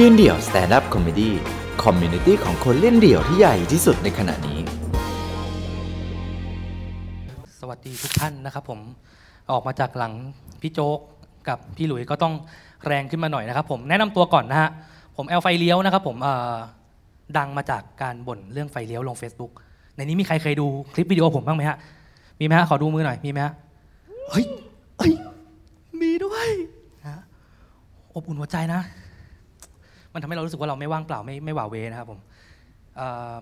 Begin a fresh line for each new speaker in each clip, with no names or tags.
ยืนเดี่ยว stand up comedy community ของคนเล่นเดี่ยวที่ใหญ่ที่สุดในขณะนี้
สวัสดีทุกท่านนะครับผมออกมาจากหลังพี่โจ๊กกับพี่หลุยส์ก็ต้องแรงขึ้นมาหน่อยนะครับผมแนะนำตัวก่อนนะฮะผมแอลไฟเลี้ยวนะครับผมเอ่อดังมาจากการบ่นเรื่องไฟเลี้ยวลง Facebook ในนี้มีใครเคยดูคลิปวิดีโอผมบ้างไหมฮะ มีไหมฮะ ขอดูมือหน่อย มีไหมฮะ เฮ้ยเฮ้ย มีด้วยนะฮะอบอุ่นหัวใจนะ มันทำให้เรารู้สึกว่าเราไม่ว่างเปล่าไม่ไม่หว่าเวนะครับผม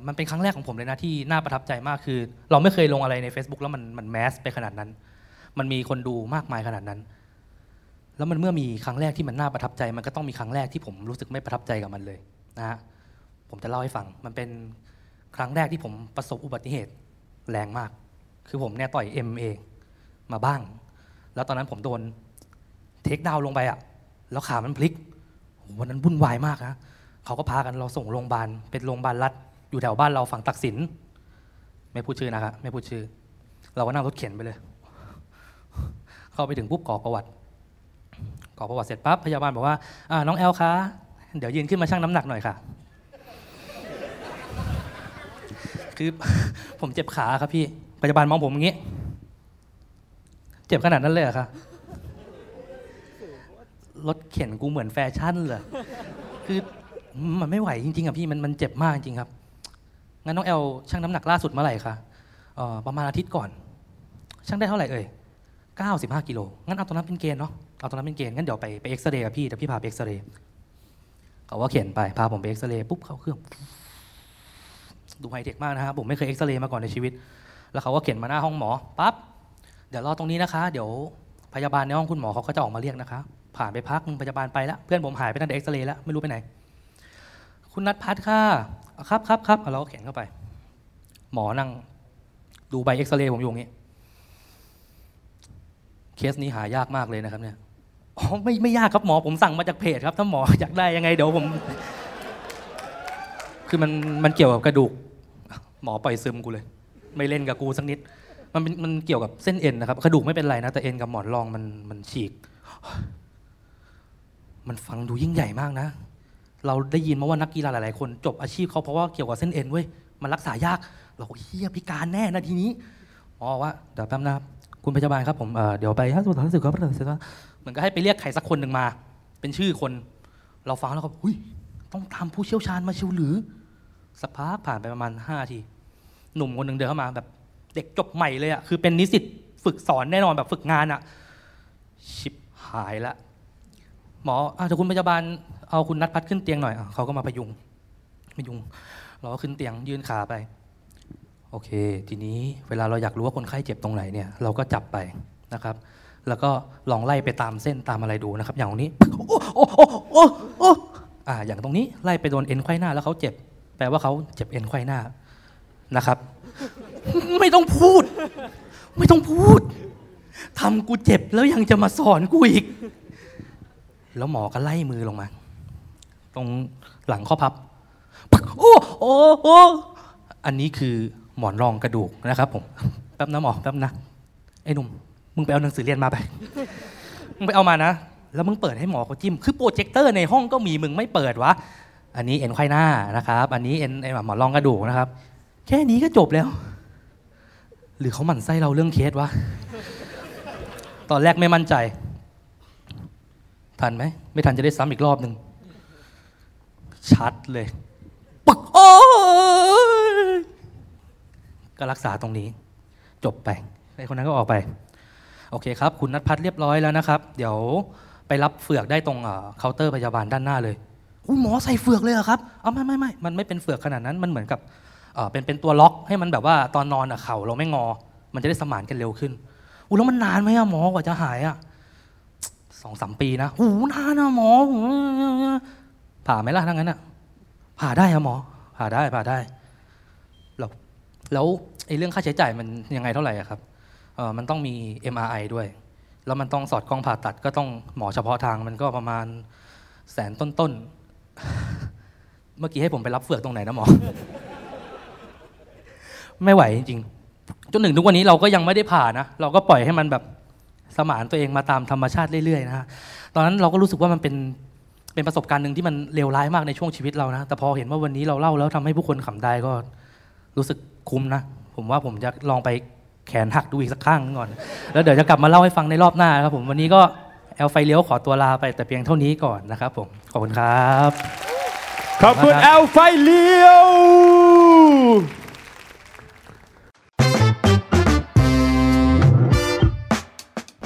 มันเป็นครั้งแรกของผมเลยนะที่น่าประทับใจมากคือ เราไม่เคยลงอะไรใน Facebook แล้วมันมันแมสไปขนาดนั้น มันมีคนดูมากมายขนาดนั้น แล้วมันเมื่อมีครั้งแรกที่มันน่าประทับใจ มันก็ต้องมีครั้งแรกที่ผมรู้สึกไม่ประทับใจกับมันเลยนะฮะผมจะเล่าให้ฟัง มันเป็นครั้งแรกที่ผมประสบอุบัติเหตุแรงมาก คือผมเนี่ยต่อย M เองมาบ้าง แล้วตอนนั้นผมโดนเทคดาวน์ลงไปอะแล้วขามันพลิก วันนั้นวุ่นวายมากนะเขาก็พากันเราส่งโรงพยาบาลเป็นโรงพยาบาลรัฐอยู่แถวบ้านเราฝั่งตักสินไม่พูดชื่อนะครับไม่พูดชื่อ เราก็นั่งรถเข็นไปเลย เข้าไปถึงปุ๊บกรอกประวัติกรอกประวัติเสร็จปั๊บพยาบาลบอกว่าน้องแอลคะเดี๋ยวยืนขึ้นมาชั่งน้ำหนักหน่อยค่ะ คือผมเจ็บขาครับพี่พยาบาลมองผมอย่างนี้ เจ็บขนาดนั้นเลยเหรอคะ รถเข็นกูเหมือนแฟชั่นเลยคือมันไม่ไหวจริงๆอะพี่มันมันเจ็บมากจริงครับ งั้นน้องแอลชั่งน้ำหนักล่าสุดเมื่อไหร่คะประมาณอาทิตย์ก่อน ชั่งได้เท่าไหร่เอ่ย95กิโลงั้นเอาตรงนั้นเป็นเกณฑ์เนาะเอาตรงนั้นเป็นเกณฑ์งั้นเดี๋ยวไปไปเอ็กซเรย์กับพี่เดี๋ยวพี่พาไปเอ็กซเรย์เขาก็เขียนไปพาผมไปเอ็กซเรย์ปุ๊บเข้าเครื่องดูไฮเทคมากนะครับผมไม่เคยเอ็กซเรย์มาก่อนในชีวิต แล้วเขาก็เขียนมาหน้าห้องหมอปั๊บเดี๋ยวรอตรงนี้นะคะ เดี๋ยวพยาบาลในห้องคุณหมอเขาก็จะออกมาเรียกนะคะ ผ่านไปพักนึงพยาบาลไปแล้วเพื่อนผมหายไปตั้งแต่เอ็กซเรย์แล้วไม่รู้ไปไหน คุณนัทพัฒน์ค่ะครับครับครับเราก็เขียนเข้าไป หมอนั่ง ดูใบเอ็กซเรย์ผมอยู่อย่างนี้ เคสนี้หายากมากเลยนะครับเนี่ยอ๋อไม่ไม่ยากครับหมอผมสั่งมาจากเพจครับ ถ้าหมออยากได้ยังไงเดี๋ยวผม คือมันมันเกี่ยวกับกระดูก หมอปล่อยซึมกูเลย ไม่เล่นกับกูสักนิด มันเป็นมันเกี่ยวกับเส้นเอ็นนะครับกระดูกไม่เป็นไรนะแต่เอ็นกับหมอนรองมันมันฉีก มันฟังดูยิ่งใหญ่มากนะ เราได้ยินมาว่านักกีฬาหลาย ๆ คนจบอาชีพเขาเพราะว่าเกี่ยวกับเส้นเอ็นเว้ย มันรักษายาก เราก็เฮียพิการแน่นะทีนี้หมอบอว่าเดี๋ยวแป๊บนะคุณพยาบาลครับผมเเดี๋ยวไปถ้าสุดท้ายสุดครับเสร็จแล้วเหมือนก็ให้ไปเรียกใครสักคนหนึ่งมา เป็นชื่อคน เราฟังแล้วก็อุ้ยต้องตามผู้เชี่ยวชาญมาชิวหรือสักพักผ่านไปประมาณห้าที หนุ่มคนหนึ่งเดินเข้ามาแบบเด็กจบใหม่เลยอะคือเป็นนิสิตฝึกสอนแน่นอนแบบฝึกงานอะชิบหายละ หมออะเดี๋ยวคุณพยาบาลเอาคุณนัดพัดขึ้นเตียงหน่อยอเขาก็มาพยุงพยุง เราก็ขึ้นเตียงยื่นขาไป โอเค ทีนี้เวลาเราอยากรู้ว่าคนไข้เจ็บตรงไหนเนี่ยเราก็จับไปนะครับ แล้วก็ลองไล่ไปตามเส้นตามอะไรดูนะครับ อย่างตรงนี้โอ้โอ้โอ้โอ้โอ้อ่าอย่างตรงนี้ไล่ไปโดนเอ็นไขว้หน้าแล้วเขาเจ็บ แปลว่าเขาเจ็บเอ็นไขว้หน้านะครับ ไม่ต้องพูด ไม่ต้องพูดทำกูเจ็บแล้วยังจะมาสอนกูอีก แล้วหมอก็ไล่มือลงมา ตรงหลังข้อพับโอ้โอ้โอ้อันนี้คือหมอนรองกระดูกนะครับผมแป๊บนะหมอแป๊บนะไอ้หนุ่มมึงไปเอาหนังสือเรียนมาไปมึงไปเอามานะ แล้วมึงเปิดให้หมอเขาจิ้มคือโปรเจคเตอร์ในห้องก็มีมึงไม่เปิดวะอันนี้เอ็นไข้หน้านะครับ อันนี้เอ็นไอ้หมอนรองกระดูกนะครับ แค่นี้ก็จบแล้ว หรือเขาหมั่นไส้เราเรื่องเคสวะตอนแรกไม่มั่นใจ ทันไหม ไม่ทันจะได้ซ้ำอีกรอบหนึ่ง ชัดเลยปักโอ้ยก็รักษาตรงนี้ จบไปไอ้คนนั้นก็ออกไป โอเคครับ คุณนัทพัฒน์เรียบร้อยแล้วนะครับ เดี๋ยวไปรับเฟือกได้ตรงเอ่อเคาน์เตอร์พยาบาลด้านหน้าเลยอุ้ยหมอใส่เฟือกเลยเหรอครับ เอาไม่ไม่ไม่มันไม่เป็นเฟือกขนาดนั้น มันเหมือนกับเอ่อเป็นเป็นตัวล็อกให้มันแบบว่าตอนนอนอะเข่าเราไม่งอ มันจะได้สมานกันเร็วขึ้นอุ้ยแล้วมันนานไหมอะหมอกว่าจะหายอะ สองสามปีนะโอ้โหนานนะหมอ ผ่าไหมล่ะทั้งนั้นอะ ผ่าได้อะหมอ ผ่าได้ผ่าได้ แล้วแล้วไอ้เรื่องค่าใช้จ่ายมันยังไงเท่าไหร่อะครับเออมันต้องมี MRI ด้วย แล้วมันต้องสอดกล้องผ่าตัด ก็ต้องหมอเฉพาะทางมันก็ประมาณแสนต้นๆ เมื่อกี้ให้ผมไปรับเฟือกตรงไหนนะหมอ ไม่ไหวจริงจนถึงทุกวันนี้เราก็ยังไม่ได้ผ่านะ เราก็ปล่อยให้มันแบบ สมานตัวเองมาตามธรรมชาติเรื่อยๆนะฮะตอนนั้นเราก็รู้สึกว่ามันเป็นเป็นประสบการณ์หนึ่งที่มันเลวร้ายมากในช่วงชีวิตเรานะ แต่พอเห็นว่าวันนี้เราเล่าแล้วทำให้ผู้คนขำได้ก็รู้สึกคุ้มนะ ผมว่าผมจะลองไปแขนหักดูอีกสักข้างก่อน แล้วเดี๋ยวจะกลับมาเล่าให้ฟังในรอบหน้านะครับผมวันนี้ก็แอลไฟเลี้ยวขอตัวลาไปแต่เพียงเท่านี้ก่อนนะครับผม ขอบคุณครับ
ขอบคุณ
ครับ
แอลไฟเลี้ยว